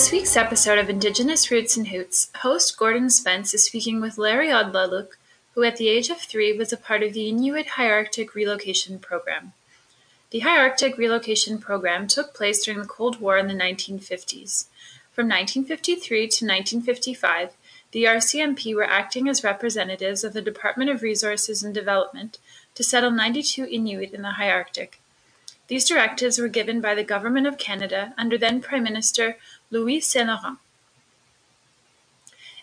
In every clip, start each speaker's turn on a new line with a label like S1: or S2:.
S1: This week's episode of Indigenous Roots and Hoots, host Gordon Spence is speaking with Larry Audlaluk, who at the age of three was a part of the Inuit High Arctic Relocation Program. The High Arctic Relocation Program took place during the Cold War in the 1950s. From 1953 to 1955, the RCMP were acting as representatives of the Department of Resources and Development to settle 92 Inuit in the High Arctic. These directives were given by the Government of Canada under then Prime Minister Louis Saint Laurent.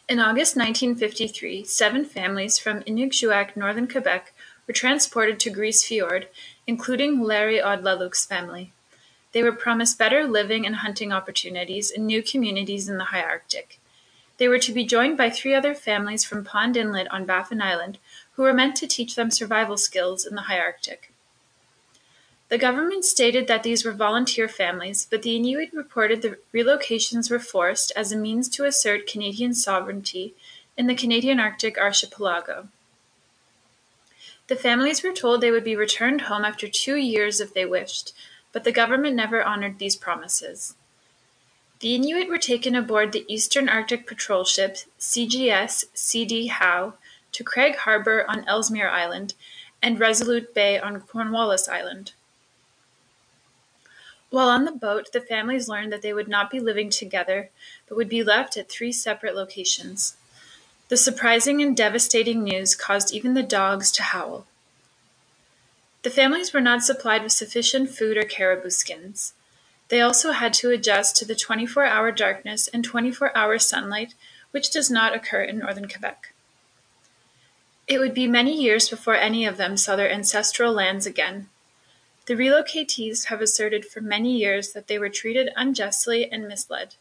S1: In August 1953, seven families from Inukjuak, northern Quebec, were transported to Grise Fiord, including Larry Audlaluk's family. They were promised better living and hunting opportunities in new communities in the high Arctic. They were to be joined by three other families from Pond Inlet on Baffin Island, who were meant to teach them survival skills in the high Arctic. The government stated that these were volunteer families, but the Inuit reported the relocations were forced as a means to assert Canadian sovereignty in the Canadian Arctic archipelago. The families were told they would be returned home after two years if they wished, but the government never honored these promises. The Inuit were taken aboard the Eastern Arctic Patrol ship CGS CD Howe to Craig Harbour on Ellesmere Island and Resolute Bay on Cornwallis Island. While on the boat, the families learned that they would not be living together, but would be left at three separate locations. The surprising and devastating news caused even the dogs to howl. The families were not supplied with sufficient food or caribou skins. They also had to adjust to the 24 hour darkness and 24 hour sunlight, which does not occur in northern Quebec. It would be many years before any of them saw their ancestral lands again. The relocatees have asserted for many years that they were treated unjustly and misled.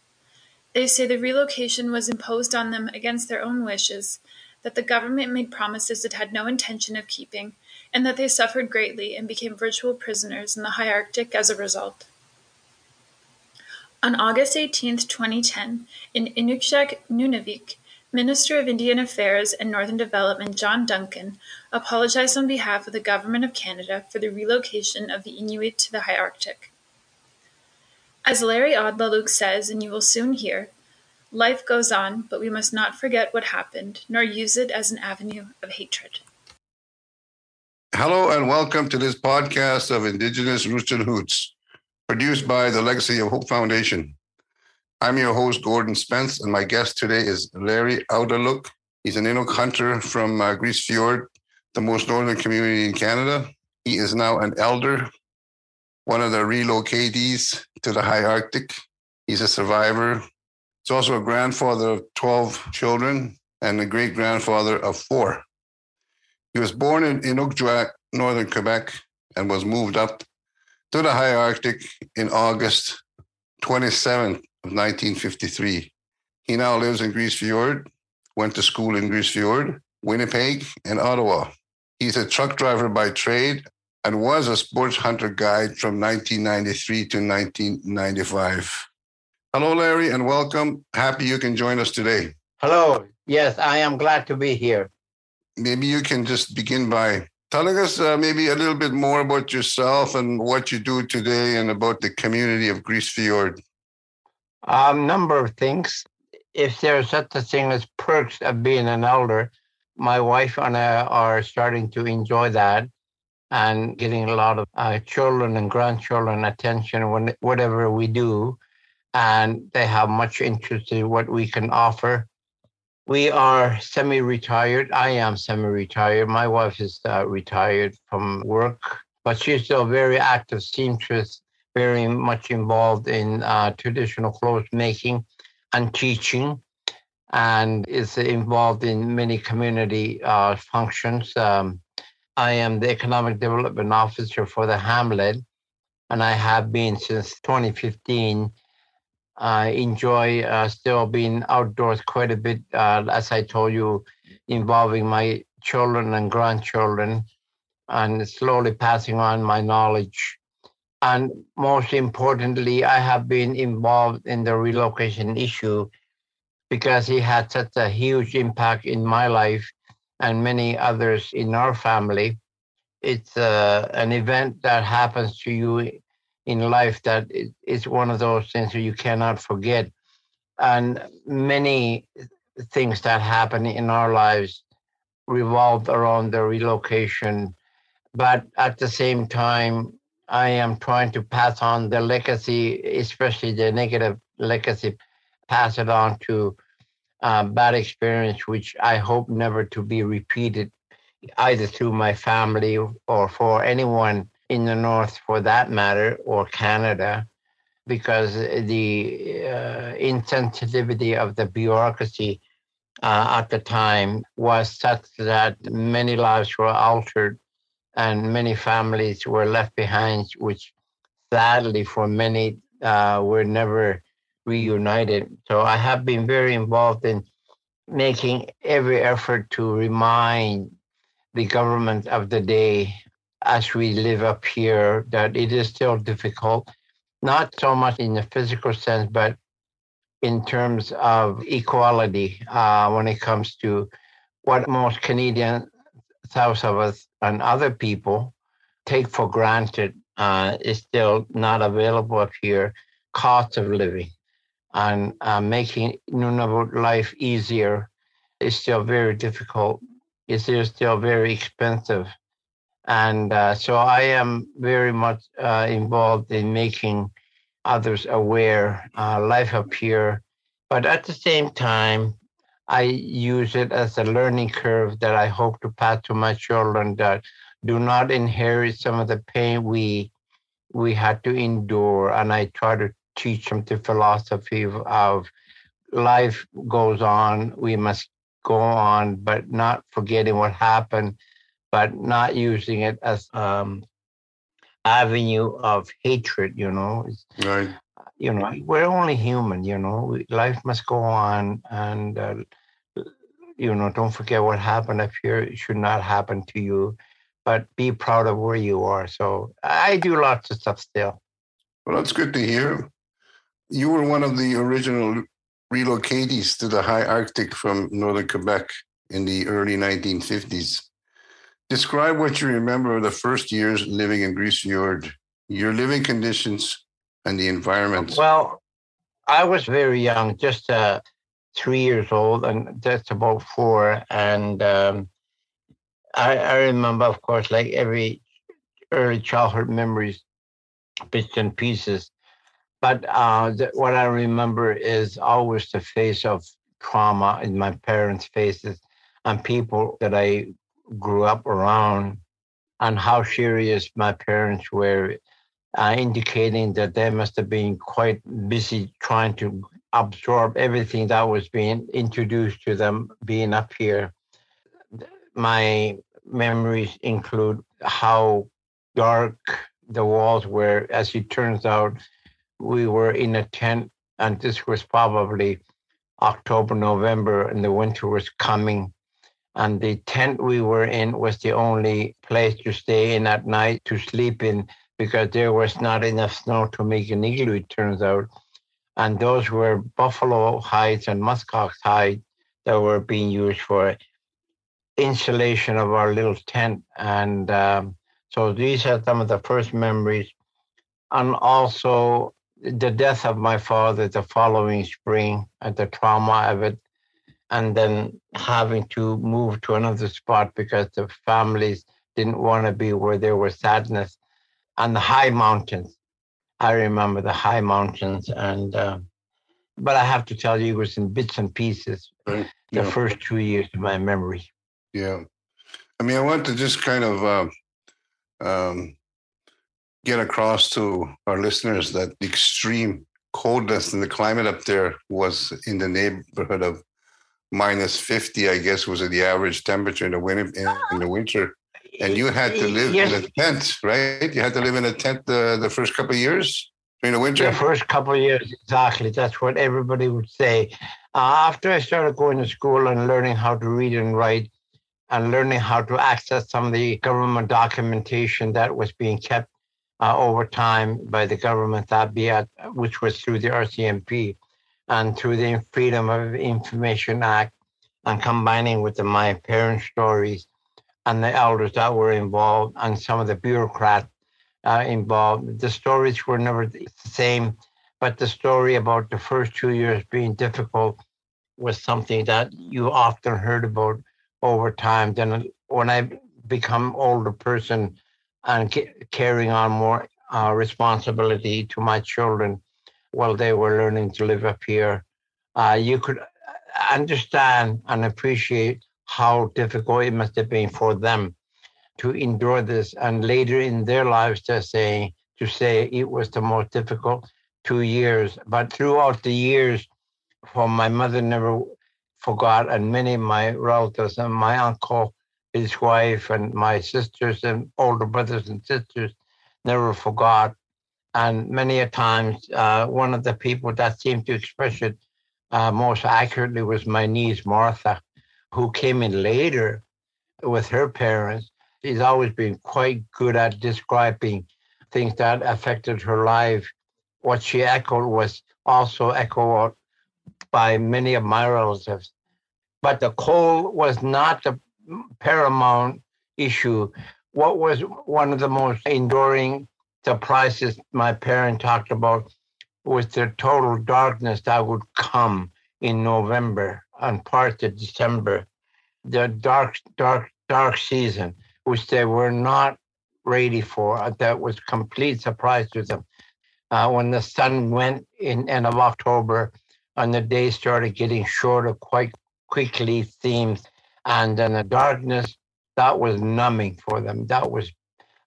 S1: They say the relocation was imposed on them against their own wishes, that the government made promises it had no intention of keeping, and that they suffered greatly and became virtual prisoners in the high Arctic as a result. On August 18, 2010, in Inukjuak, Nunavik, Minister of Indian Affairs and Northern Development John Duncan apologized on behalf of the Government of Canada for the relocation of the Inuit to the high Arctic. As Larry Audlaluk says, and you will soon hear, life goes on, but we must not forget what happened, nor use it as an avenue of hatred.
S2: Hello and welcome to this podcast of Indigenous Roots and Hoots, produced by the Legacy of Hope Foundation. I'm your host, Gordon Spence, and my guest today is Larry Audlaluk. He's an Inuk hunter from uh, Grise Fiord, the most northern community in Canada. He is now an elder, one of the relocatees to the high Arctic. He's a survivor. He's also a grandfather of 12 children and a great grandfather of four. He was born in Inukjuak, northern Quebec, and was moved up to the high Arctic in August 27, 1953. He now lives in Grise Fiord, went to school in Grise Fiord, Winnipeg, and Ottawa. He's a truck driver by trade and was a sports hunter guide from 1993 to 1995. Hello, Larry, and welcome. Happy you can join us today.
S3: Hello. Yes, I am glad to be here.
S2: Maybe you can just begin by telling us uh, maybe a little bit more about yourself and what you do today and about the community of Grise Fiord.
S3: A number of things. If there's such a thing as perks of being an elder, my wife and I are starting to enjoy that and getting a lot of uh, children and grandchildren attention when whatever we do, and they have much interest in what we can offer. We are semi-retired. I am semi-retired. My wife is uh, retired from work, but she's still very active seamstress very much involved in uh, traditional clothes making and teaching, and is involved in many community uh, functions. Um, I am the economic development officer for the Hamlet, and I have been since 2015. I enjoy uh, still being outdoors quite a bit, uh, as I told you, involving my children and grandchildren, and slowly passing on my knowledge and most importantly, I have been involved in the relocation issue because he had such a huge impact in my life and many others in our family. It's uh, an event that happens to you in life that is one of those things that you cannot forget. and many things that happen in our lives revolved around the relocation. But at the same time, I am trying to pass on the legacy, especially the negative legacy, pass it on to uh, bad experience, which I hope never to be repeated, either through my family or for anyone in the North, for that matter, or Canada, because the uh, insensitivity of the bureaucracy uh, at the time was such that many lives were altered and many families were left behind, which sadly for many uh, were never reunited. So I have been very involved in making every effort to remind the government of the day as we live up here that it is still difficult, not so much in the physical sense, but in terms of equality uh, when it comes to what most Canadian south of us and other people take for granted uh, is still not available up here. Cost of living and uh, making Nunavut life easier is still very difficult. It's still very expensive. And uh, so I am very much uh, involved in making others aware, uh, life up here. But at the same time, I use it as a learning curve that I hope to pass to my children that do not inherit some of the pain we we had to endure. And I try to teach them the philosophy of, of life goes on. We must go on, but not forgetting what happened, but not using it as um, avenue of hatred. You know,
S2: right?
S3: You know, we're only human. You know, life must go on, and uh, you know, don't forget what happened up here. It should not happen to you, but be proud of where you are. So I do lots of stuff still.
S2: Well, that's good to hear. You were one of the original relocatees to the high Arctic from northern Quebec in the early 1950s. Describe what you remember of the first years living in Fiord, your living conditions, and the environment.
S3: Well, I was very young, just uh, three years old, and just about four. And um, I, I remember, of course, like every early childhood memories, bits and pieces. But uh, the, what I remember is always the face of trauma in my parents' faces and people that I grew up around, and how serious my parents were, uh, indicating that they must have been quite busy trying to absorb everything that was being introduced to them being up here. My memories include how dark the walls were. As it turns out, we were in a tent, and this was probably October, November, and the winter was coming. And the tent we were in was the only place to stay in at night to sleep in because there was not enough snow to make an igloo, it turns out. And those were buffalo hides and muskox hides that were being used for insulation of our little tent. And um, so these are some of the first memories. And also the death of my father the following spring and the trauma of it and then having to move to another spot because the families didn't want to be where there was sadness and the high mountains i remember the high mountains and uh, but i have to tell you it was in bits and pieces right. the yeah. first two years of my memory
S2: yeah i mean i want to just kind of uh, um, get across to our listeners that the extreme coldness and the climate up there was in the neighborhood of minus 50 i guess was the average temperature in the winter in, in the winter and you had to live yes. in a tent right? You had to live in a tent the, the first couple of years during the winter?
S3: The first couple of years exactly. That's what everybody would say. Uh, after i started going to school and learning how to read and write and learning how to access some of the government documentation that was being kept uh, over time by the government, that be at, which was through the RCMP and through the Freedom of Information Act, and combining with the, my parents' stories and the elders that were involved and some of the bureaucrats uh, involved. The stories were never the same, But the story about the first two years being difficult was something that you often heard about over time. Then when I become older person and carrying on more uh, responsibility to my children while they were learning to live up here, uh, you could understand and appreciate how difficult it must have been for them to endure this. And later in their lives, to say to say it was the most difficult two years. But throughout the years, for my mother never forgot, and many of my relatives and my uncle, his wife, and my sisters and older brothers and sisters never forgot. And many a times, uh, one of the people that seemed to express it uh, most accurately was my niece Martha, who came in later with her parents. She's always been quite good at describing things that affected her life. What she echoed was also echoed by many of my relatives. But the coal was not the paramount issue. What was one of the most enduring surprises my parents talked about was the total darkness that would come in November and part of December. The dark, dark, dark season, which they were not ready for. That was complete surprise to them. Uh, when the sun went in end of October and the days started getting shorter quite quickly, themes, and then the darkness, that was numbing for them. That was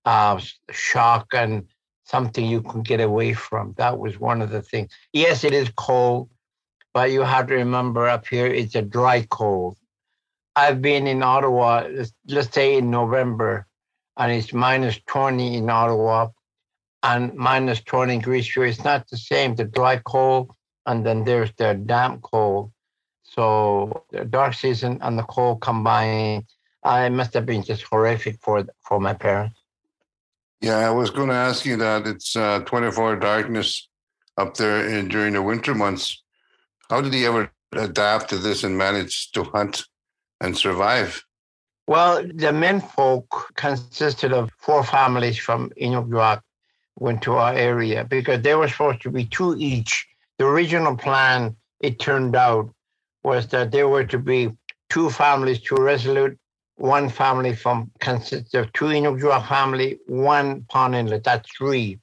S3: uh, shock and something you could get away from. That was one of the things. Yes, it is cold, but you have to remember up here it's a dry cold. I've been in Ottawa, let's say in November, and it's minus 20 in Ottawa and minus 20 in Fiord. It's not the same, the dry cold, and then there's the damp cold. So the dark season and the cold combined, I must have been just horrific for for my parents.
S2: Yeah, I was going to ask you that. It's uh, 24 darkness up there in, during the winter months. How did he ever adapt to this and manage to hunt and survive?
S3: Well, the men folk consisted of four families from Inukjuak went to our area because they were supposed to be two each. The original plan, it turned out, was that there were to be two families, two resolute one family from consists of two Inukjuak family, one Pond Inlet. That's three.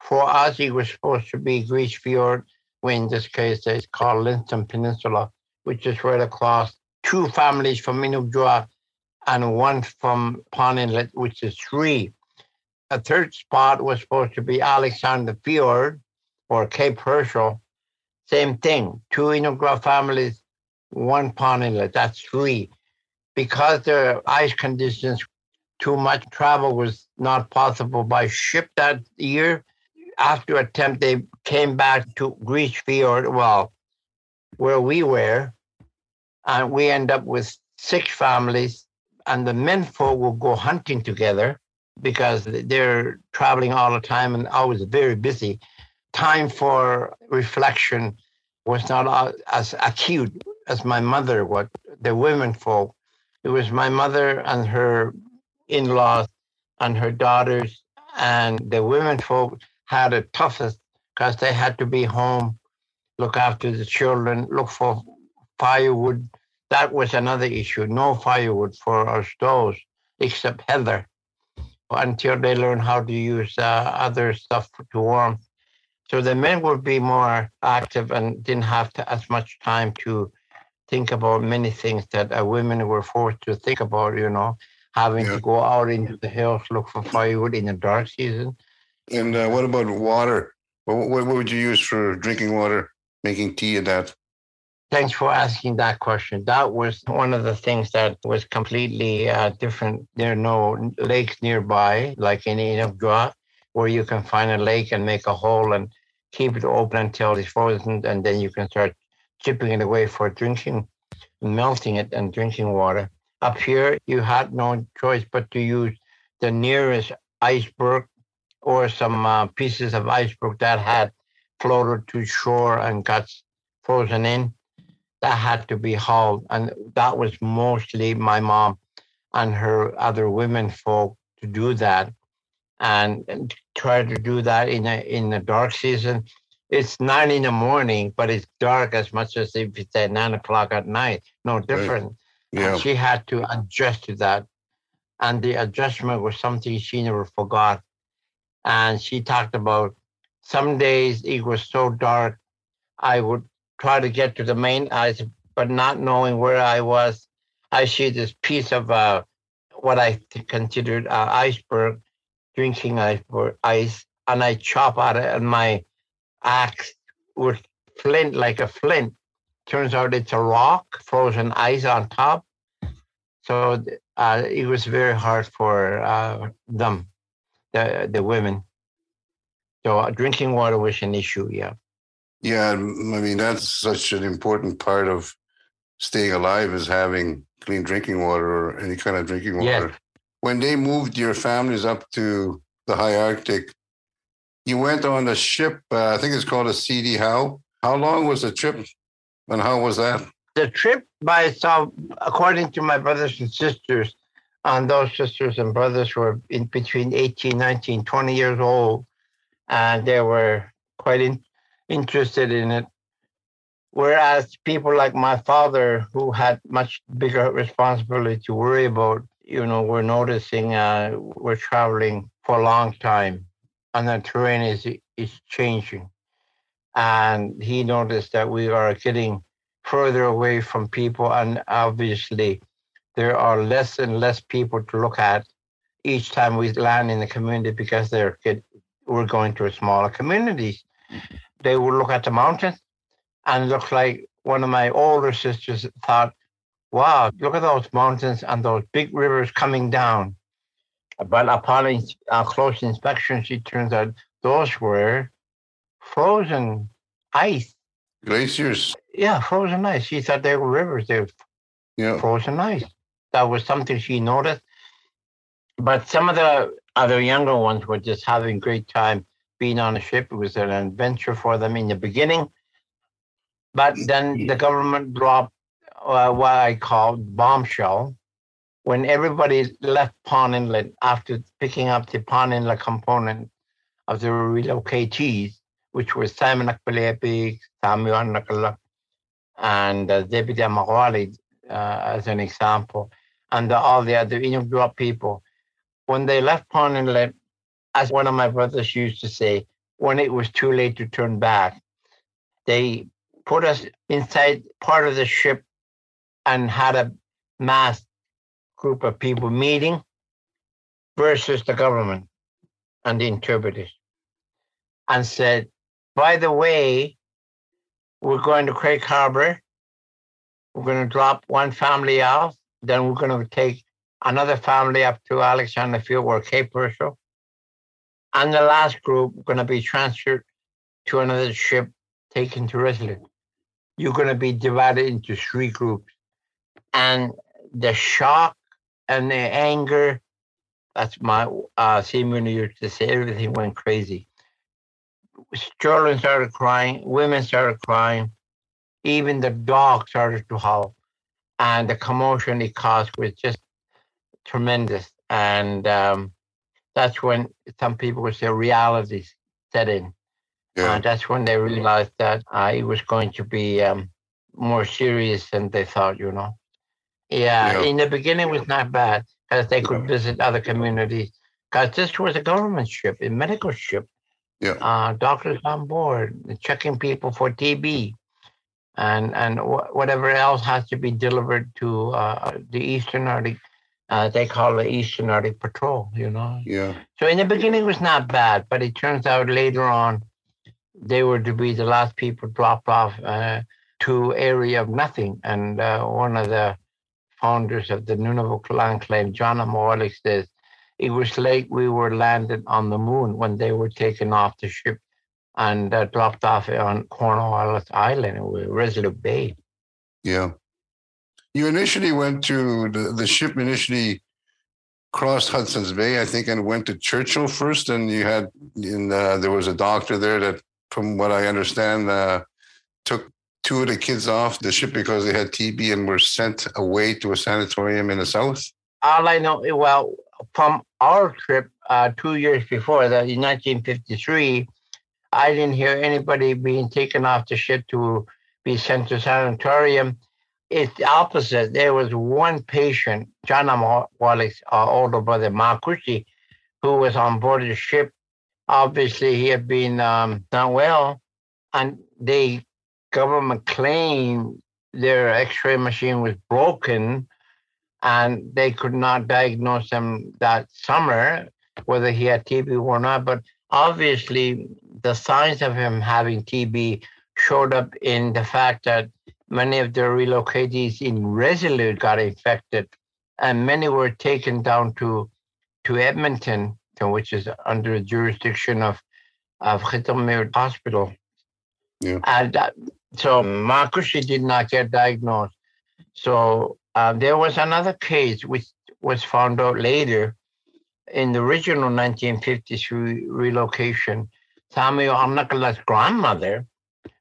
S3: For us, it was supposed to be Grise Fiord, in this case it's called Lindstrom Peninsula, which is right across two families from Inukjuak and one from Pond Inlet, which is three. A third spot was supposed to be Alexander Fiord or Cape Herschel. Same thing, two Inukjuak families, one Pond Inlet. That's three because the ice conditions, too much travel was not possible by ship that year. After attempt, they came back to Grise Fiord, well, where we were, and we end up with six families, and the men folk will go hunting together because they're traveling all the time and always very busy. Time for reflection was not as acute as my mother, what the women folk it was my mother and her in laws and her daughters, and the women folk had it toughest because they had to be home, look after the children, look for firewood. That was another issue no firewood for our stoves except heather until they learn how to use uh, other stuff to warm. So the men would be more active and didn't have to, as much time to think about many things that uh, women were forced to think about, you know, having yeah. to go out into the hills, look for firewood in the dark season.
S2: And uh, what about water? What, what, what would you use for drinking water, making tea and that?
S3: Thanks for asking that question. That was one of the things that was completely uh, different. There are no lakes nearby, like in Inukjuak, where you can find a lake and make a hole and keep it open until it's frozen, and then you can start chipping it away for drinking, melting it and drinking water. Up here, you had no choice but to use the nearest iceberg or some uh, pieces of iceberg that had floated to shore and got frozen in. That had to be hauled. And that was mostly my mom and her other women folk to do that and, and try to do that in a in the dark season it's nine in the morning, but it's dark as much as if it's at nine o'clock at night. No different.
S2: Yeah.
S3: And she had to adjust to that. And the adjustment was something she never forgot. And she talked about some days it was so dark, I would try to get to the main ice, but not knowing where I was. I see this piece of uh, what I considered uh, iceberg, drinking iceberg, ice, and I chop at it, and my axe would flint like a flint. Turns out it's a rock, frozen ice on top. So uh, it was very hard for uh, them, the the women. So uh, drinking water was an issue. Yeah.
S2: Yeah, I mean that's such an important part of staying alive is having clean drinking water or any kind of drinking water.
S3: Yes.
S2: When they moved your families up to the high Arctic, you went on a ship. Uh, I think it's called a CD Howe. How long was the trip, and how was that?
S3: The trip by itself, according to my brothers and sisters, and those sisters and brothers were in between 18, 19, 20 years old, and they were quite in, interested in it. Whereas people like my father, who had much bigger responsibility to worry about, you know, we're noticing uh, we're traveling for a long time and the terrain is, is changing. And he noticed that we are getting further away from people. And obviously, there are less and less people to look at each time we land in the community because they're we're going to a smaller communities. They would look at the mountains and look like one of my older sisters thought, wow, look at those mountains and those big rivers coming down. But upon ins- uh, close inspection, it turns out those were frozen ice.
S2: Glaciers.
S3: Yeah, frozen ice. She thought they were rivers. They were
S2: Yeah.
S3: frozen ice. That was something she noticed. But some of the other younger ones were just having a great time being on the ship. It was an adventure for them in the beginning. But then the government dropped uh, what I call bombshell. When everybody left Pond Inlet after picking up the Pond Inlet component of the relocatees, which was Simon Akbalepi, Samuel Nakala, and uh, Amawali, uh, as an example, and all the other Inuit people. When they left Pond Inlet, as one of my brothers used to say, when it was too late to turn back, they put us inside part of the ship and had a mass group of people meeting versus the government and the interpreters and said, by the way, we're going to Craig Harbor. We're going to drop one family off. Then we're going to take another family up to Alexander Fiord or Cape Herschel. And the last group going to be transferred to another ship taken to Resolute. You're going to be divided into three groups. And the shock and the anger, that's my uh used to say, everything went crazy. Children started crying, women started crying, even the dog started to howl. And the commotion it caused was just tremendous. And um, that's when some people would say reality set in.
S2: Yeah.
S3: And that's when they realized that uh, it was going to be um, more serious than they thought, you know. Yeah,
S2: Yeah.
S3: in the beginning it was not bad because they could
S2: Yeah.
S3: visit other communities. Because this was a government ship, a medical ship.
S2: Yeah.
S3: Uh, doctors on board, checking people for TB and and wh- whatever else has to be delivered to uh, the Eastern Arctic. Uh, they call the Eastern Arctic Patrol, you know.
S2: Yeah.
S3: So in the beginning it was not bad, but it turns out later on they were to be the last people dropped off uh, to area of nothing. And uh, one of the founders of the Nunavut clan claim, John Amagoalik, says it was like we were landed on the moon when they were taken off the ship and uh, dropped off on Cornwallis Island, or Resolute Bay.
S2: Yeah. You initially went to the, the ship initially crossed Hudson's Bay, I think, and went to Churchill first. And you had, in, uh, there was a doctor there that, from what I understand, uh, took two of the kids off the ship because they had TB and were sent away to a sanatorium in the south.
S3: all I know, well, from our trip uh, two years before that, in 1953, I didn't hear anybody being taken off the ship to be sent to sanatorium. It's the opposite. There was one patient, John Wallick's uh, older brother, Makushi, who was on board the ship. Obviously, he had been um, not well, and the government claimed their X-ray machine was broken, and they could not diagnose him that summer whether he had TB or not. But obviously, the signs of him having TB showed up in the fact that many of the relocatees in Resolute got infected, and many were taken down to to Edmonton, which is under the jurisdiction of of Khitamir Hospital. Yeah. And uh, so Makushi did not get diagnosed. So uh, there was another case which was found out later in the original 1953 relocation. Samuel Amnakala's grandmother,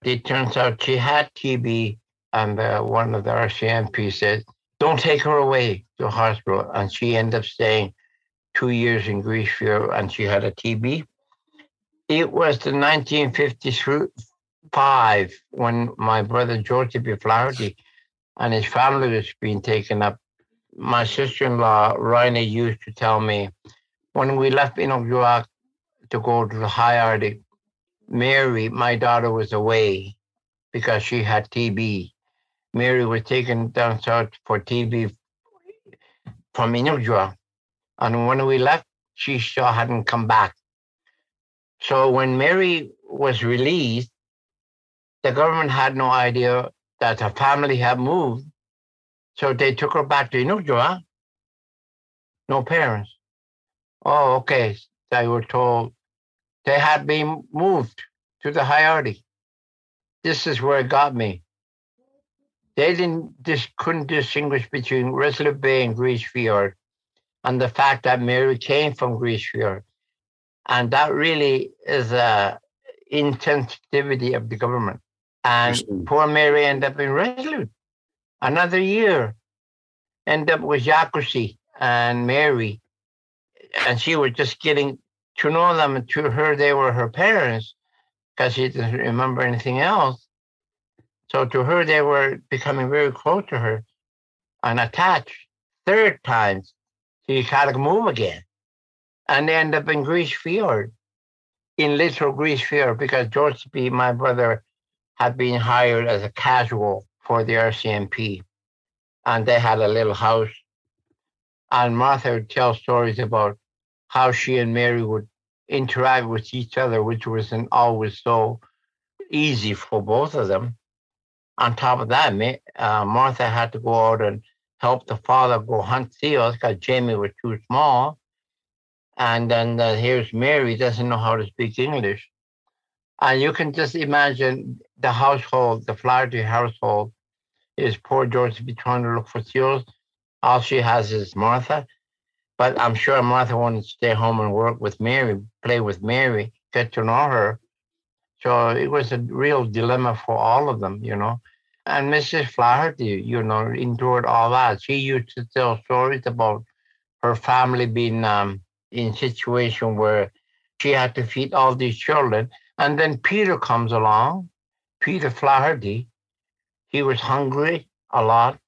S3: it turns out she had TB, and uh, one of the RCMP said, don't take her away to hospital. And she ended up staying two years in Grise and she had a TB. It was the 1955 when my brother George B. Flaherty and his family was being taken up. My sister-in-law, Raina, used to tell me when we left Inukjuak to go to the high Arctic, Mary, my daughter, was away because she had TB. Mary was taken down south for TB from Inukjuak. And when we left, she still hadn't come back. So when Mary was released, the government had no idea that her family had moved. So they took her back to Inukjuak. No parents. Oh, okay. They were told they had been moved to the high Arctic. This is where it got me. They didn't just couldn't distinguish between Resolute Bay and Grise Fiord and the fact that Mary came from Grise Fiord. And that really is a insensitivity of the government. And poor Mary ended up in Resolute. Another year. Ended up with Jacuzzi and Mary and she was just getting to know them. To her, they were her parents because she didn't remember anything else. So to her, they were becoming very close to her and attached. Third time, she had to move again. And they end up in Grise Fiord, in little Grise Fiord, because George B., my brother, had been hired as a casual for the RCMP. And they had a little house and Martha would tell stories about how she and Mary would interact with each other, which wasn't always so easy for both of them. On top of that, uh, Martha had to go out and help the father go hunt seals because Jamie was too small. And then uh, here's Mary, doesn't know how to speak English. And you can just imagine the household, the Flaherty household, is poor George to be trying to look for seals all she has is Martha. But I'm sure Martha wanted to stay home and work with Mary, play with Mary, get to know her. So it was a real dilemma for all of them, you know. And Mrs. Flaherty, you know, endured all that. She used to tell stories about her family being um, in situation where she had to feed all these children. And then Peter comes along, Peter Flaherty. He was hungry a lot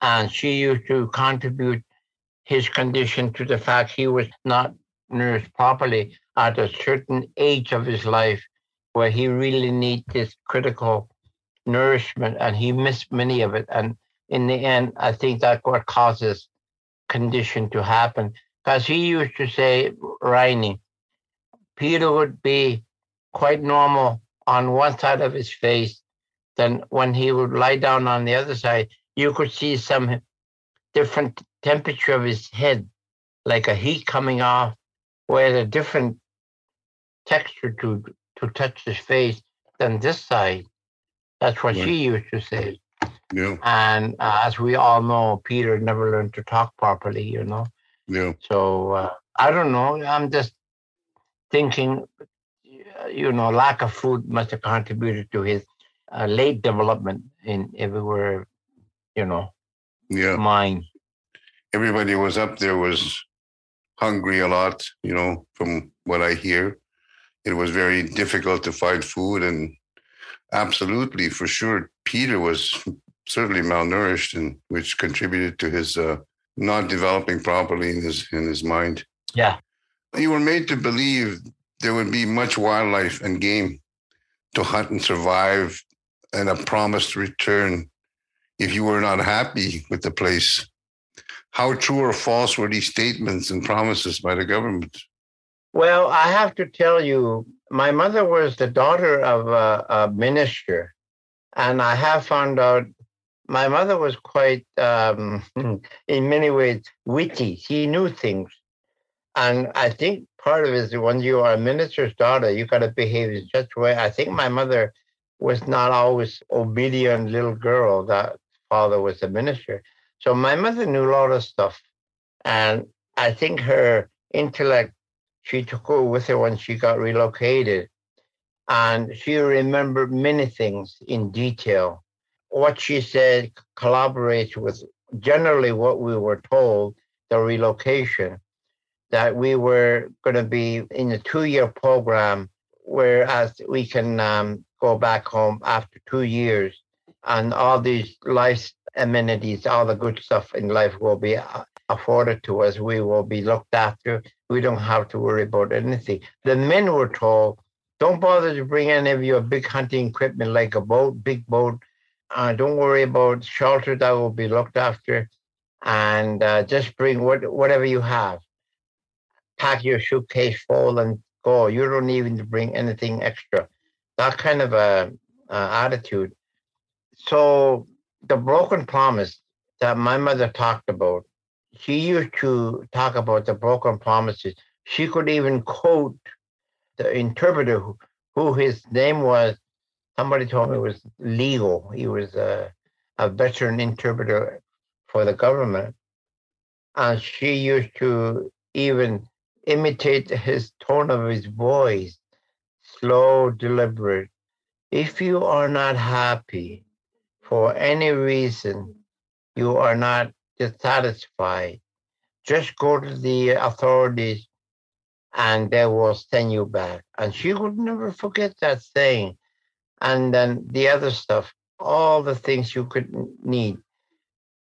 S3: and she used to contribute his condition to the fact he was not nursed properly at a certain age of his life where he really needs this critical nourishment and he missed many of it. And in the end i think that's what causes condition to happen. Because he used to say Rainy, peter would be quite normal on one side of his face then when he would lie down on the other side. You could see some different temperature of his head, like a heat coming off, where a different texture to to touch his face than this side. That's what she used to say.
S2: Yeah.
S3: And uh, as we all know, Peter never learned to talk properly, you know.
S2: Yeah.
S3: So uh, I don't know. I'm just thinking, you know, lack of food must have contributed to his uh, late development in everywhere you know,
S2: yeah,
S3: mine.
S2: Everybody was up there was hungry a lot, you know, from what I hear. it was very difficult to find food. And absolutely, for sure, Peter was certainly malnourished, and which contributed to his uh, not developing properly in his in his mind.
S3: Yeah,
S2: you were made to believe there would be much wildlife and game to hunt and survive, and a promised return if you were not happy with the place. How true or false were these statements and promises by the government?
S3: Well, I have to tell you, my mother was the daughter of a, a minister, and I have found out my mother was quite, um, in many ways, witty. She knew things. And I think part of it is when you are a minister's daughter, you got to behave in such a way. I think my mother was not always obedient little girl that father was a minister. So my mother knew a lot of stuff. And I think her intellect, she took with her when she got relocated. And she remembered many things in detail. What she said collaborates with generally what we were told the relocation, that we were going to be in a two year program, whereas we can um, go back home after two years and all these life amenities, all the good stuff in life will be uh, afforded to us. We will be looked after. We don't have to worry about anything. The men were told, don't bother to bring any of your big hunting equipment like a boat, big boat. Uh, don't worry about shelter that will be looked after. And uh, just bring what, whatever you have. Pack your suitcase full and go. You don't even bring anything extra. That kind of a, a attitude. So the broken promise that my mother talked about, she used to talk about the broken promises. She could even quote the interpreter who, who his name was. Somebody told me it was legal. He was a, a veteran interpreter for the government. And she used to even imitate his tone of his voice, slow, deliberate. If you are not happy, for any reason you are not dissatisfied, just go to the authorities and they will send you back. And she would never forget that saying. And then the other stuff, all the things you could need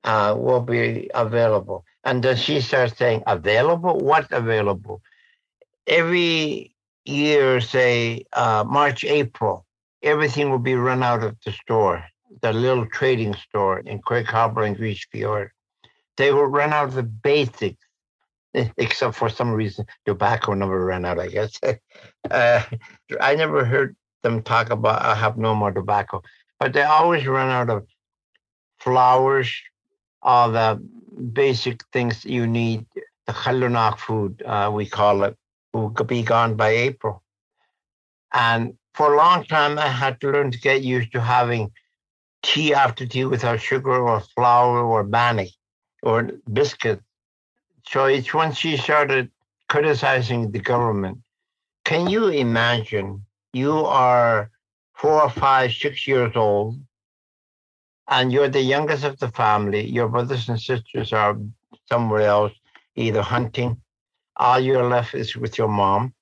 S3: uh, will be available. And then she starts saying, available? What available? Every year, say uh, March, April, everything will be run out of the store the little trading store in Craig Harbor and Grise Fiord. They will run out of the basics, except for some reason tobacco never ran out, I guess. uh, I never heard them talk about I have no more tobacco, but they always run out of flours, all the basic things you need. The Khalunak food, uh, we call it, will be gone by April. And for a long time, I had to learn to get used to having tea after tea without sugar or flour or bannock or biscuit. So it's when she started criticizing the government. Can you imagine you are four or five, six years old, and you're the youngest of the family. Your brothers and sisters are somewhere else, either hunting. All you're left is with your mom.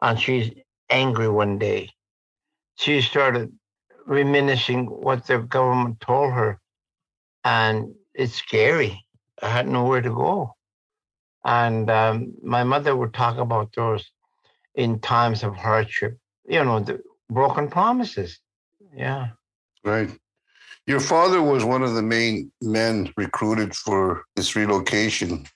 S3: And she's angry one day. She started reminiscing what the government told her. And it's scary. I had nowhere to go. And um, my mother would talk about those in times of hardship, you know, the broken promises. Yeah.
S2: Right. Your father was one of the main men recruited for this relocation.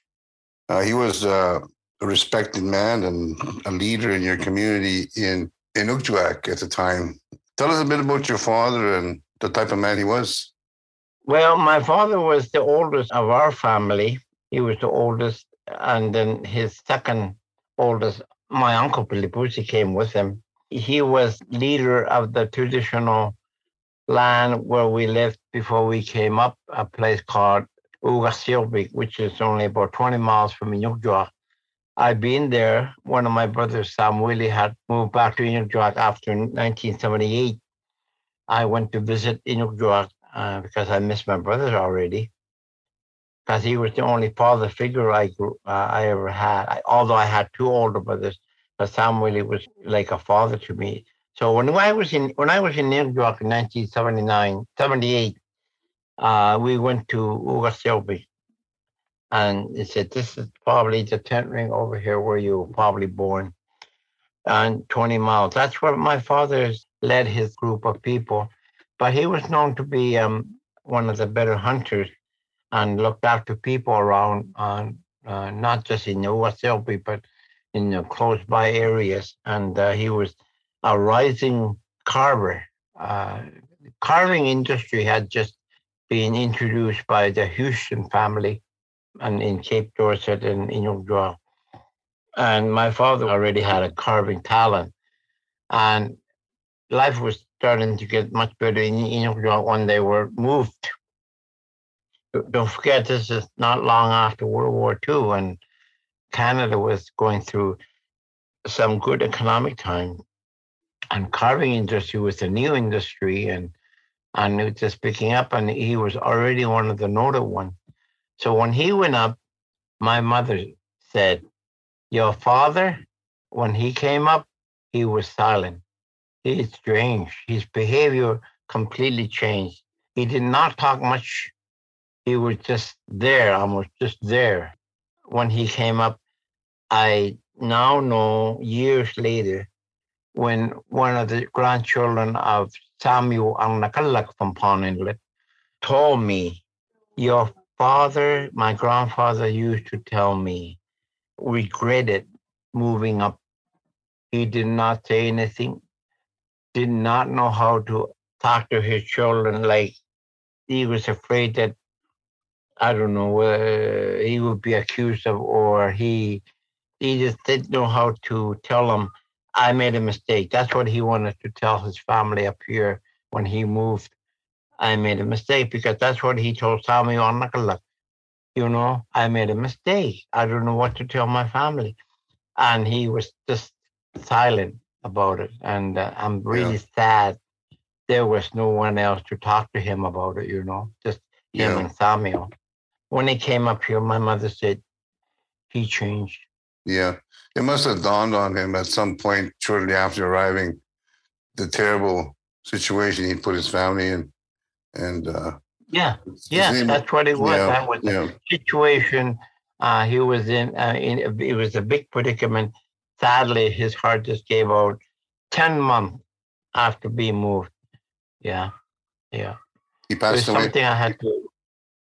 S2: Uh, he was uh, a respected man and a leader in your community in Inukjuak at the time. Tell us a bit about your father and the type of man he was.
S3: Well, my father was the oldest of our family. He was the oldest, and then his second oldest, my uncle Pilipusi, came with him. He was leader of the traditional land where we lived before we came up, a place called Ugasilbik, which is only about 20 miles from Inukjuak. I've been there. One of my brothers, Sam Willie, had moved back to Inukjuak after 1978. I went to visit Inukjuak uh, because I missed my brother already. Because he was the only father figure I grew, uh, I ever had. I, although I had two older brothers, But Sam Willie was like a father to me. So when I was in when I was in York in 1979, 78, uh, we went to Ugaselby. And he said, This is probably the tent ring over here where you were probably born. And 20 miles. That's where my father led his group of people. But he was known to be um, one of the better hunters and looked after people around, uh, uh, not just in Ugaselby, but in the close by areas. And uh, he was a rising carver. Uh, carving industry had just been introduced by the Houston family and in Cape Dorset and in Inukjuak. And my father already had a carving talent. And life was starting to get much better in Inukjuak when they were moved. Don't forget, this is not long after World War II, and Canada was going through some good economic time. And carving industry was a new industry, and and it was just picking up. And he was already one of the noted ones. So when he went up, my mother said, Your father, when he came up, he was silent. He's strange. His behavior completely changed. He did not talk much. He was just there, almost just there. When he came up, I now know years later when one of the grandchildren of Samuel Annakalak from Pond Inlet told me, Your father, my grandfather used to tell me, regretted moving up. He did not say anything, did not know how to talk to his children. Like he was afraid that, I don't know, uh, he would be accused of, or he, he just didn't know how to tell them, I made a mistake. That's what he wanted to tell his family up here when he moved I made a mistake because that's what he told Tommy on Nakalak. You know, I made a mistake. I don't know what to tell my family. And he was just silent about it. And uh, I'm really yeah. sad there was no one else to talk to him about it, you know, just him yeah. and Samuel. When he came up here, my mother said he changed.
S2: Yeah. It must have dawned on him at some point shortly after arriving the terrible situation he put his family in and uh,
S3: yeah, yeah, that's what it was. Yeah, that was yeah. the situation uh, he was in. Uh, in. It was a big predicament. Sadly, his heart just gave out ten months after being moved. Yeah, yeah.
S2: He passed away.
S3: Something I had to,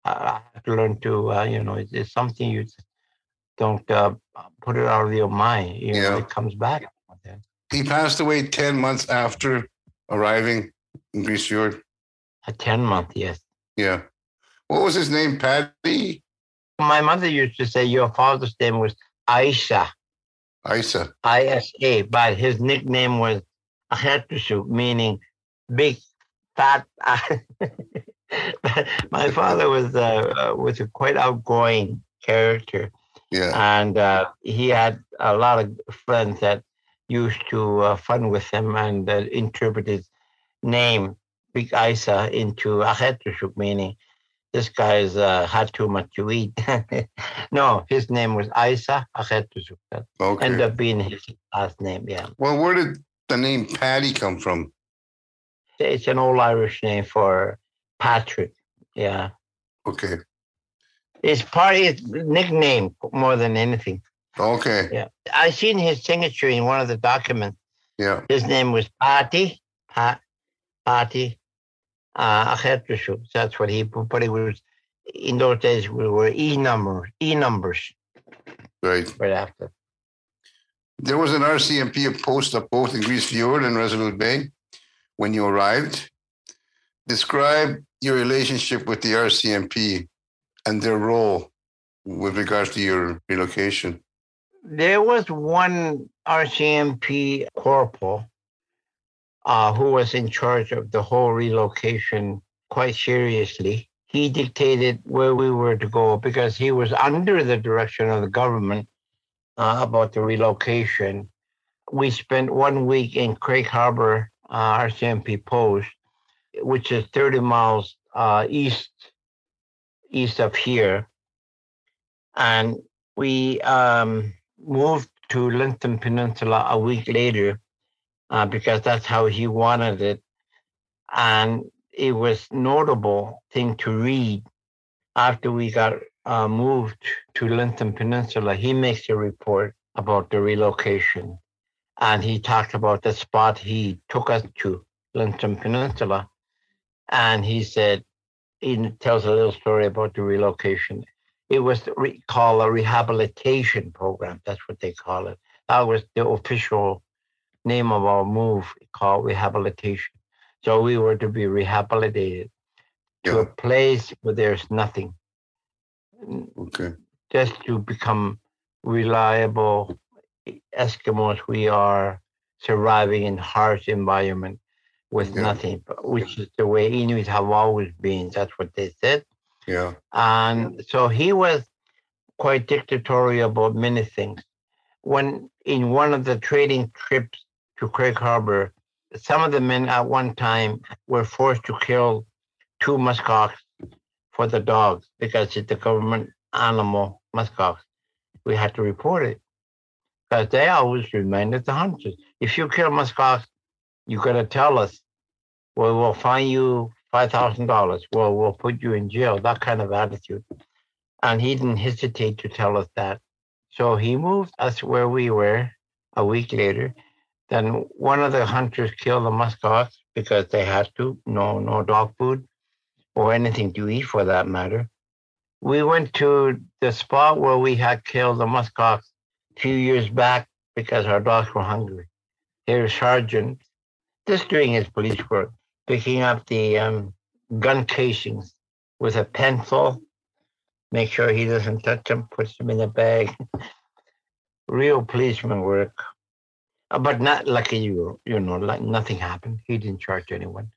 S3: I had to learn to. Uh, you know, it's, it's something you don't uh, put it out of your mind. You yeah. know, it comes back.
S2: He passed away ten months after arriving in Fiord.
S3: A 10 month, yes.
S2: Yeah. What was his name? Paddy?
S3: My mother used to say your father's name was Aisha.
S2: Isa.
S3: I-S-A, but his nickname was Ahetushu, meaning big, fat. my father was uh, was a quite outgoing character.
S2: Yeah.
S3: And uh, he had a lot of friends that used to uh, fun with him and uh, interpret his name Big Isa into Ahetushuk, meaning this guy's uh, had too much to eat. no, his name was Isa Ahetushuk. That okay. ended up being his last name, yeah.
S2: Well, where did the name Paddy come from?
S3: It's an old Irish name for Patrick, yeah.
S2: Okay.
S3: It's part of his nickname more than anything.
S2: Okay.
S3: Yeah. I seen his signature in one of the documents.
S2: Yeah.
S3: His name was Patty, Pat, Patty uh. That's what he put, but it was in those days we were e numbers, e numbers.
S2: Right.
S3: Right after.
S2: There was an RCMP post up both in Grise Fiord and Resolute Bay when you arrived. Describe your relationship with the RCMP and their role with regards to your relocation.
S3: There was one RCMP corporal uh, who was in charge of the whole relocation quite seriously. He dictated where we were to go because he was under the direction of the government uh, about the relocation. We spent one week in Craig Harbor, uh, RCMP post, which is 30 miles uh, east east of here, and we um, moved to Linton Peninsula a week later uh, because that's how he wanted it. And it was notable thing to read after we got uh, moved to Linton Peninsula. He makes a report about the relocation. And he talked about the spot he took us to, Linton Peninsula. And he said, he tells a little story about the relocation. It was called a rehabilitation program. That's what they call it. That was the official name of our move called rehabilitation. So we were to be rehabilitated to a place where there's nothing.
S2: Okay.
S3: Just to become reliable Eskimos, we are surviving in harsh environment with
S2: Yeah.
S3: nothing, which is the way Inuit have always been. That's what they said.
S2: Yeah.
S3: And so he was quite dictatorial about many things. When in one of the trading trips to Craig Harbor, some of the men at one time were forced to kill two muskox for the dogs because it's the government animal muskox. We had to report it because they always reminded the hunters if you kill muskox, you got to tell us. Well, we'll fine you five thousand dollars. Well, we'll put you in jail. That kind of attitude, and he didn't hesitate to tell us that. So he moved us where we were a week later. Then one of the hunters killed the muskox because they had to. No, no dog food or anything to eat for that matter. We went to the spot where we had killed the muskox a few years back because our dogs were hungry. Here's Sergeant, just doing his police work, picking up the um, gun casings with a pencil, make sure he doesn't touch them, puts them in a bag. Real policeman work. But not lucky you, you know, like nothing happened. He didn't charge anyone.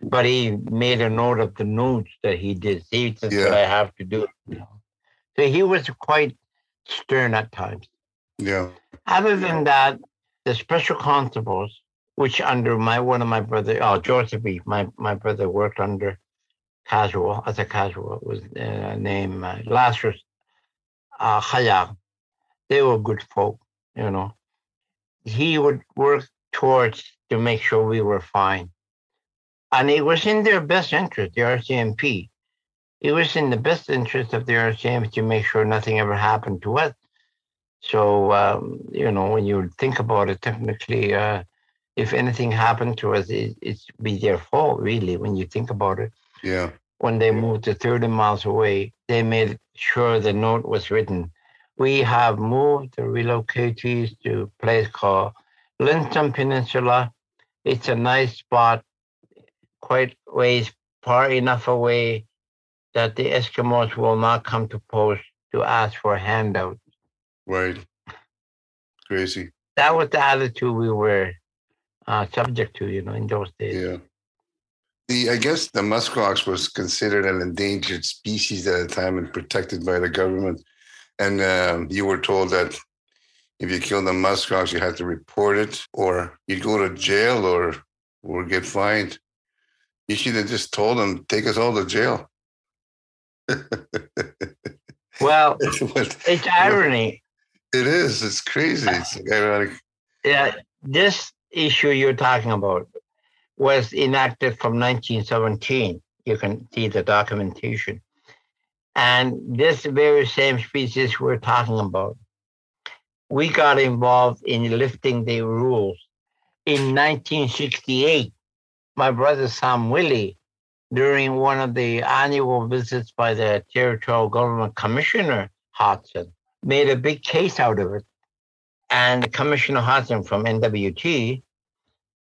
S3: But he made a note of the notes that he did. See, this what
S2: Yeah.
S3: I have to do. You know. So he was quite stern at times.
S2: Yeah.
S3: Other than that, the special constables, which under my one of my brother, oh Joseph, my my brother worked under casual as a casual was uh, named uh, Lazarus uh. They were good folk, you know. He would work towards to make sure we were fine, and it was in their best interest, the RCMP. It was in the best interest of the RCMP to make sure nothing ever happened to us. So um, you know, when you think about it, technically, uh, if anything happened to us, it, it's be their fault, really. When you think about it,
S2: Yeah.
S3: when they moved to 30 miles away, they made sure the note was written. We have moved the relocatees to a place called Linton Peninsula. It's a nice spot, quite ways far enough away that the Eskimos will not come to post to ask for handouts. handout.
S2: Right. Crazy.
S3: that was the attitude we were uh, subject to, you know, in those days.
S2: Yeah. The I guess the muskox was considered an endangered species at the time and protected by the government. And um, you were told that if you killed the muskox, you had to report it, or you'd go to jail, or or get fined. You should have just told them, take us all to jail.
S3: Well, it's irony.
S2: it is. It's crazy. It's ironic.
S3: Yeah, this issue you're talking about was enacted from 1917. You can see the documentation. And this very same species we're talking about, we got involved in lifting the rules. In 1968, my brother Sam Willie, during one of the annual visits by the territorial government commissioner, Hodgson, made a big case out of it. And Commissioner Hodgson from NWT,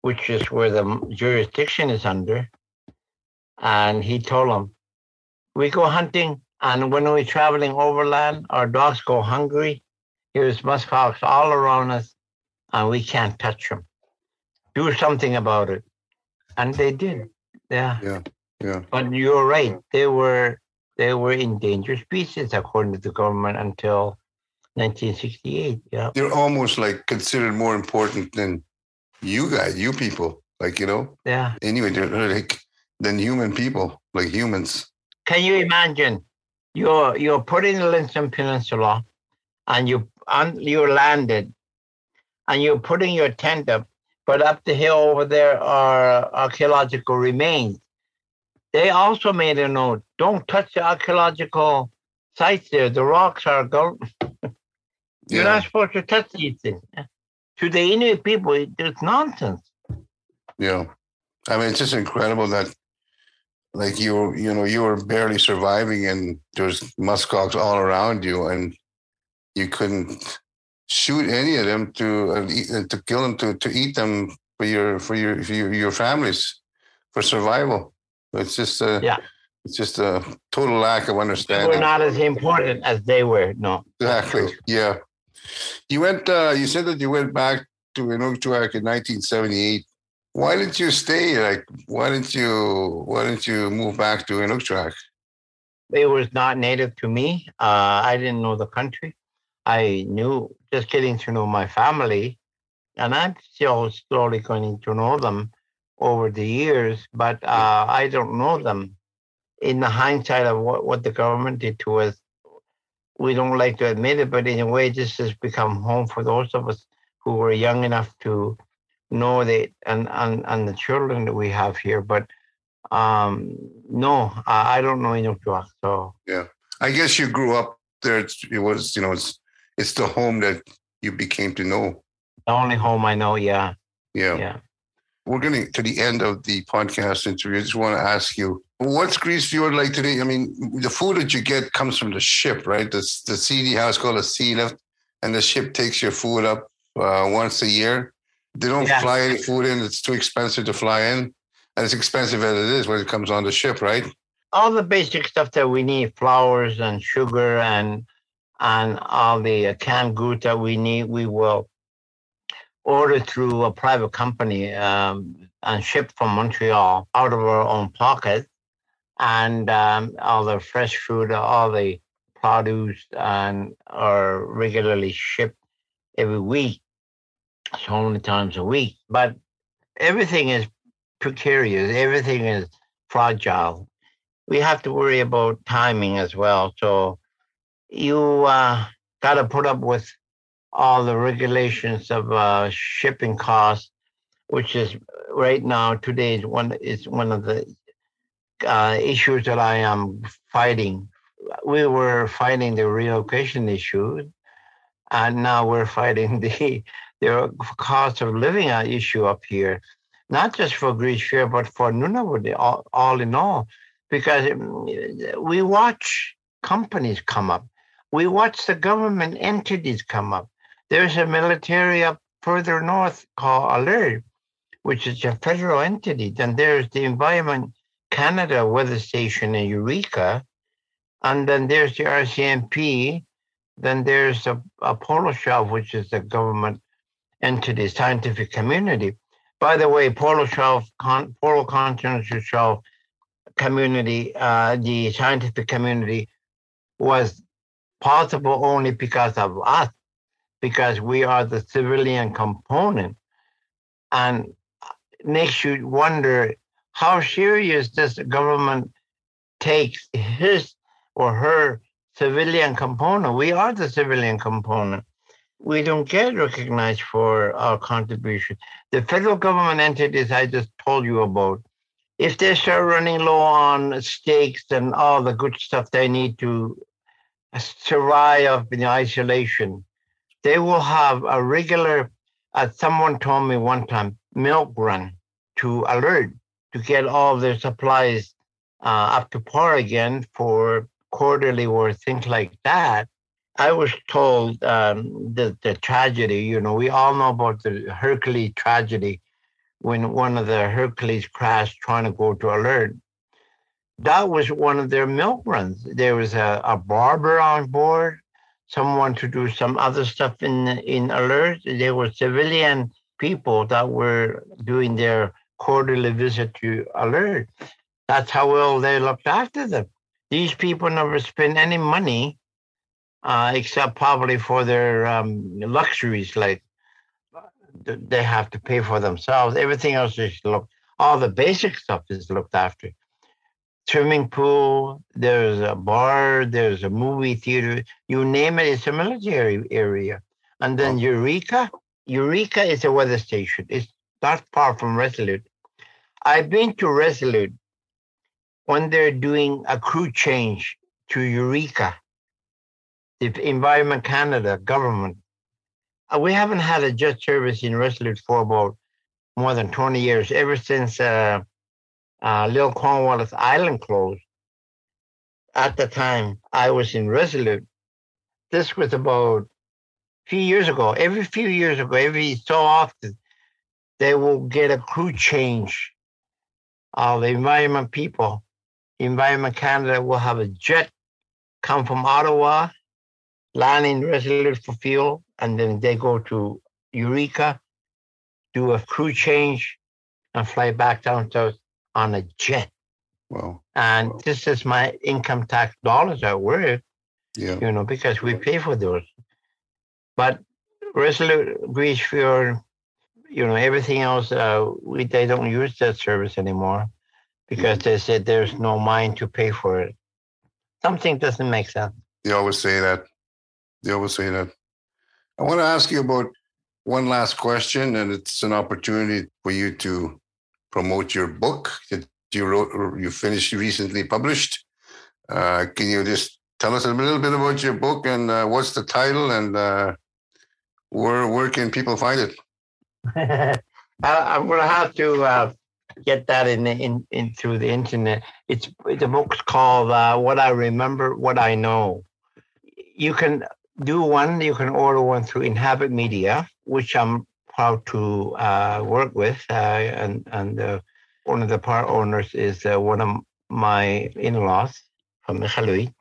S3: which is where the jurisdiction is under, and he told them, we go hunting, and when we're traveling overland, our dogs go hungry. Here's muskox all around us, and we can't touch them. Do something about it. And they did. Yeah.
S2: Yeah.
S3: But you're right. They were they were endangered species according to the government until 1968. Yeah.
S2: They're almost like considered more important than you guys, you people. Like, you know,
S3: Yeah.
S2: anyway, they're like than human people, like humans.
S3: Can you imagine? You're you're put in the Linton Peninsula, and you un, you landed and you're putting your tent up, but up the hill over there are archaeological remains. They also made a note: don't touch the archaeological sites there. The rocks are gold. You're
S2: Yeah.
S3: not supposed to touch these things. To the Inuit people, it's nonsense.
S2: Yeah. I mean, it's just incredible that, like, you were, you know, you were barely surviving and there's muskox all around you and you couldn't shoot any of them to uh, eat, uh, to kill them to, to eat them for your for your for your, your families for survival. It's just a
S3: Yeah.
S2: it's just a total lack of understanding We're
S3: not as important as they were. No.
S2: Exactly. Yeah. You went. Uh, you said that you went back to Inukjuak in 1978. Why didn't you stay? Like, why didn't you? Why didn't you move back to Inukjuak?
S3: It was not native to me. Uh, I didn't know the country. I knew just getting to know my family, and I'm still slowly getting to know them over the years, but uh, I don't know them. In the hindsight of what, what the government did to us, we don't like to admit it, but in a way, this has become home for those of us who were young enough to know that and, and, and the children that we have here. But um, no, I, I don't know Inukjuak, so yeah,
S2: I guess you grew up there. It's, it was, you know, it's it's the home that you became to know.
S3: the only home I know, yeah,
S2: Yeah.
S3: yeah.
S2: We're getting to the end of the podcast interview. I just want to ask you, what's Grise Fiord like today? I mean, the food that you get comes from the ship, right? The, the CD house called a sea lift, and the ship takes your food up uh, once a year. They don't
S3: Yeah.
S2: fly any food in. It's too expensive to fly in. And it's expensive as it is when it comes on the ship, right?
S3: all the basic stuff that we need flours and sugar and and all the uh, canned goods that we need we will order through a private company um, and ship from montreal out of our own pocket and um, all the fresh food all the produce and are regularly shipped every week so many times a week but everything is precarious everything is fragile we have to worry about timing as well. So you uh, got to put up with all the regulations of uh, shipping costs, which is right now today is one is one of the uh, issues that I am fighting. We were fighting the relocation issue, and now we're fighting the the cost of living issue up here, not just for Grise Fiord, but for Nunavut, all, all in all because mm, we watch companies come up. We watch the government entities come up. There's a military up further north called Alert, which is a federal entity. Then there's the Environment Canada Weather Station in Eureka. And then there's the RCMP. Then there's a, a Polar Shelf, which is the government entity, scientific community. By the way, Polar Shelf, Con, Polar Continental Shelf community, uh, the scientific community, was possible only because of us, because we are the civilian component. And makes you wonder how serious this government takes his or her civilian component. We are the civilian component. We don't get recognized for our contribution. The federal government entities I just told you about, if they start running low on stakes and all the good stuff they need to survive in isolation, they will have a regular, as someone told me one time, milk run to alert to get all their supplies uh, up to par again for quarterly or things like that. I was told um, the, the tragedy, you know, we all know about the Hercules tragedy when one of the Hercules crashed trying to go to alert. That was one of their milk runs. There was a, a barber on board, someone to do some other stuff in in alert. There were civilian people that were doing their quarterly visit to alert. That's how well they looked after them. These people never spent any money uh, except probably for their um, luxuries, like they have to pay for themselves. Everything else is looked. All the basic stuff is looked after. Swimming pool. There's a bar. There's a movie theater. You name it. It's a military area. And then Eureka. Eureka is a weather station. It's not far from Resolute. I've been to Resolute when they're doing a crew change to Eureka, the Environment Canada government. Uh, we haven't had a jet service in Resolute for about more than 20 years, ever since uh, uh, Little Cornwallis Island closed. At the time, I was in Resolute. This was about a few years ago. Every few years ago, every so often, they will get a crew change of the environment people. Environment Canada will have a jet come from Ottawa, land in Resolute for fuel, and then they go to Eureka, do a crew change, and fly back down to on a jet.
S2: Wow.
S3: And
S2: Wow.
S3: this is my income tax dollars at work,
S2: Yeah.
S3: you know, because we pay for those. But Resolute, Fjord, you know, everything else, uh, we they don't use that service anymore because they said there's no mine to pay for it. Something doesn't make sense.
S2: They always say that. They always say that. I want to ask you about one last question, and it's an opportunity for you to promote your book that you wrote you finished recently published. Uh, can you just tell us a little bit about your book and uh, what's the title and uh, where where can people find it?
S3: I, I'm gonna have to uh, get that in, in in through the internet. It's the book's called uh, "What I Remember, What I Know." You can do one. You can order one through Inhabit Media, which I'm proud to uh, work with, uh, and and uh, one of the part owners is uh, one of my in-laws from Michalui,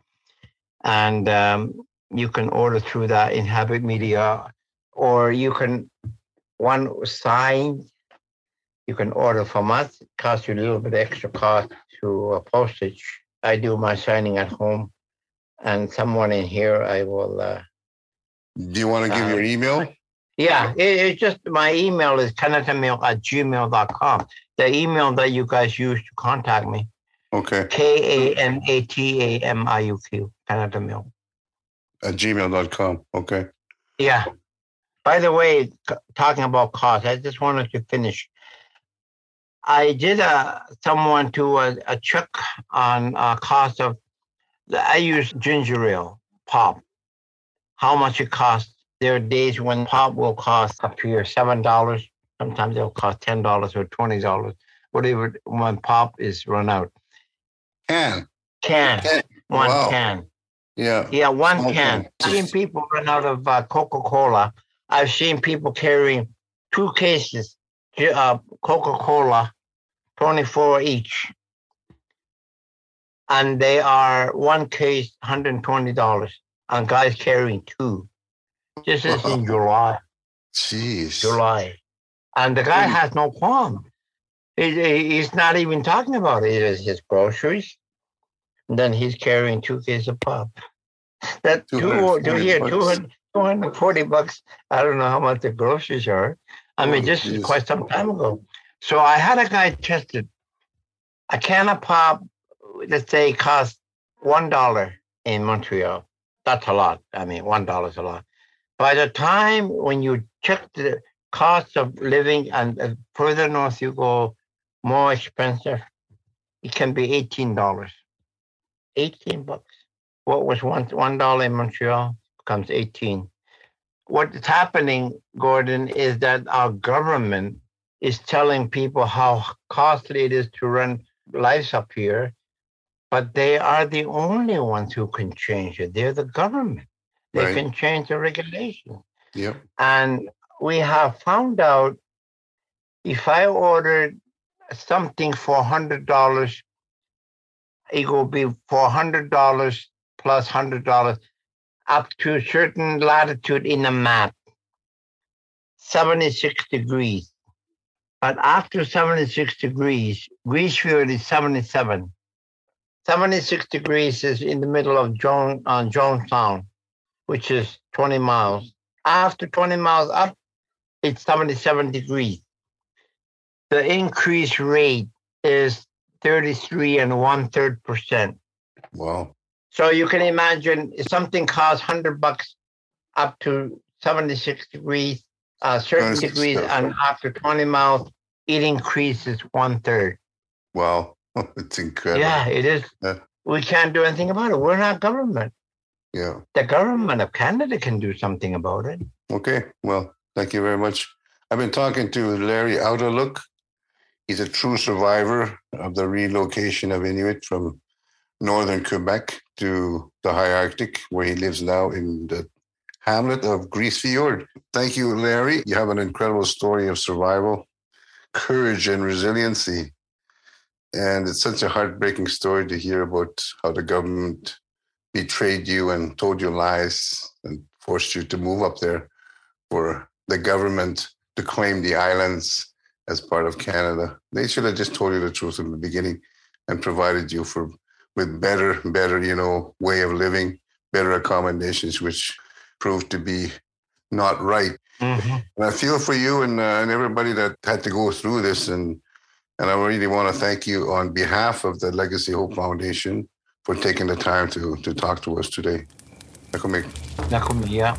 S3: and um, you can order through that Inhabit Media, or you can one signed. You can order from us. It costs you a little bit extra cost to postage. I do my signing at home, and someone in here I will. Uh,
S2: Do you want to give
S3: Uh,
S2: your email?
S3: yeah, it, it's just my email is kanatamail at gmail.com. The email that you guys use to contact me,
S2: Okay,
S3: K A M A T A M I U Q, kanatamail.
S2: at gmail.com. Okay.
S3: Yeah. By the way, talking about cost, I just wanted to finish. I did a someone to a, a check on uh, cost of. I use ginger ale pop. How much it costs? There are days when pop will cost up here seven dollars. Sometimes it'll cost ten dollars or twenty dollars. Whatever when pop is run out.
S2: Can.
S3: Can
S2: Can.
S3: one
S2: Wow.
S3: can.
S2: Yeah.
S3: Yeah, one can.
S2: can.
S3: I've seen people run out of uh, Coca Cola. I've seen people carrying two cases uh, Coca Cola, 24 each. And they are one case, $120. And guys carrying two. This is in uh-huh. July.
S2: Jeez.
S3: July. And the guy has no qualm. He, he- he's not even talking about it. It is his groceries. And then he's carrying two cases of pop. That two,
S2: 240
S3: two here,
S2: bucks.
S3: 200, 240 bucks. I don't know how much the groceries are. I mean,
S2: Oh,
S3: this is quite some time ago. So I had a guy tested. A can of pop, let's say, cost $1 in Montreal. That's a lot. I mean, $1 is a lot. By the time when you check the cost of living and uh, further north you go, more expensive, it can be $18. 18 bucks. What was one one dollar in Montreal becomes 18. What's happening, Gordon, is that our government is telling people how costly it is to run lives up here, but they are the only ones who can change it. They're the government. They
S2: Right.
S3: can change the regulation.
S2: Yep.
S3: And we have found out if I ordered something for hundred dollars, it will be for hundred dollars plus hundred dollars up to a certain latitude in the map. 76 degrees. But after 76 degrees, Grise Fiord is 77. 76 degrees is in the middle of Jones on Jones Sound, which is 20 miles. After 20 miles up, it's 77 degrees. The increase rate is 33 and one third percent.
S2: Wow.
S3: So you can imagine if something costs 100 bucks up to 76 degrees, uh, certain degrees, and after 20 miles, it increases one third.
S2: Wow, it's incredible.
S3: Yeah, it is. Yeah. We can't do anything about it. We're not government.
S2: Yeah.
S3: The government of Canada can do something about it.
S2: Okay. Well, thank you very much. I've been talking to Larry Audlaluk. He's a true survivor of the relocation of Inuit from northern Quebec to the high Arctic, where he lives now in the hamlet of Grise Fiord. Thank you, Larry. You have an incredible story of survival, courage, and resiliency. And it's such a heartbreaking story to hear about how the government betrayed you and told you lies and forced you to move up there for the government to claim the islands as part of Canada. They should have just told you the truth in the beginning and provided you for with better, better, you know, way of living, better accommodations, which proved to be not right. Mm-hmm. And I feel for you and, uh, and everybody that had to go through this. And, and I really want to thank you on behalf of the Legacy Hope Foundation for taking the time to, to talk to us today. Nakumik.
S3: Nakumia.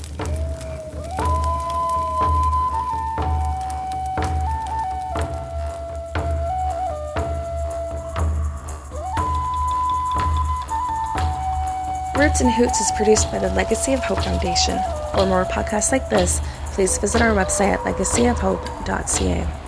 S4: Roots and Hoots is produced by the Legacy of Hope Foundation. For more podcasts like this, please visit our website at legacyofhope.ca.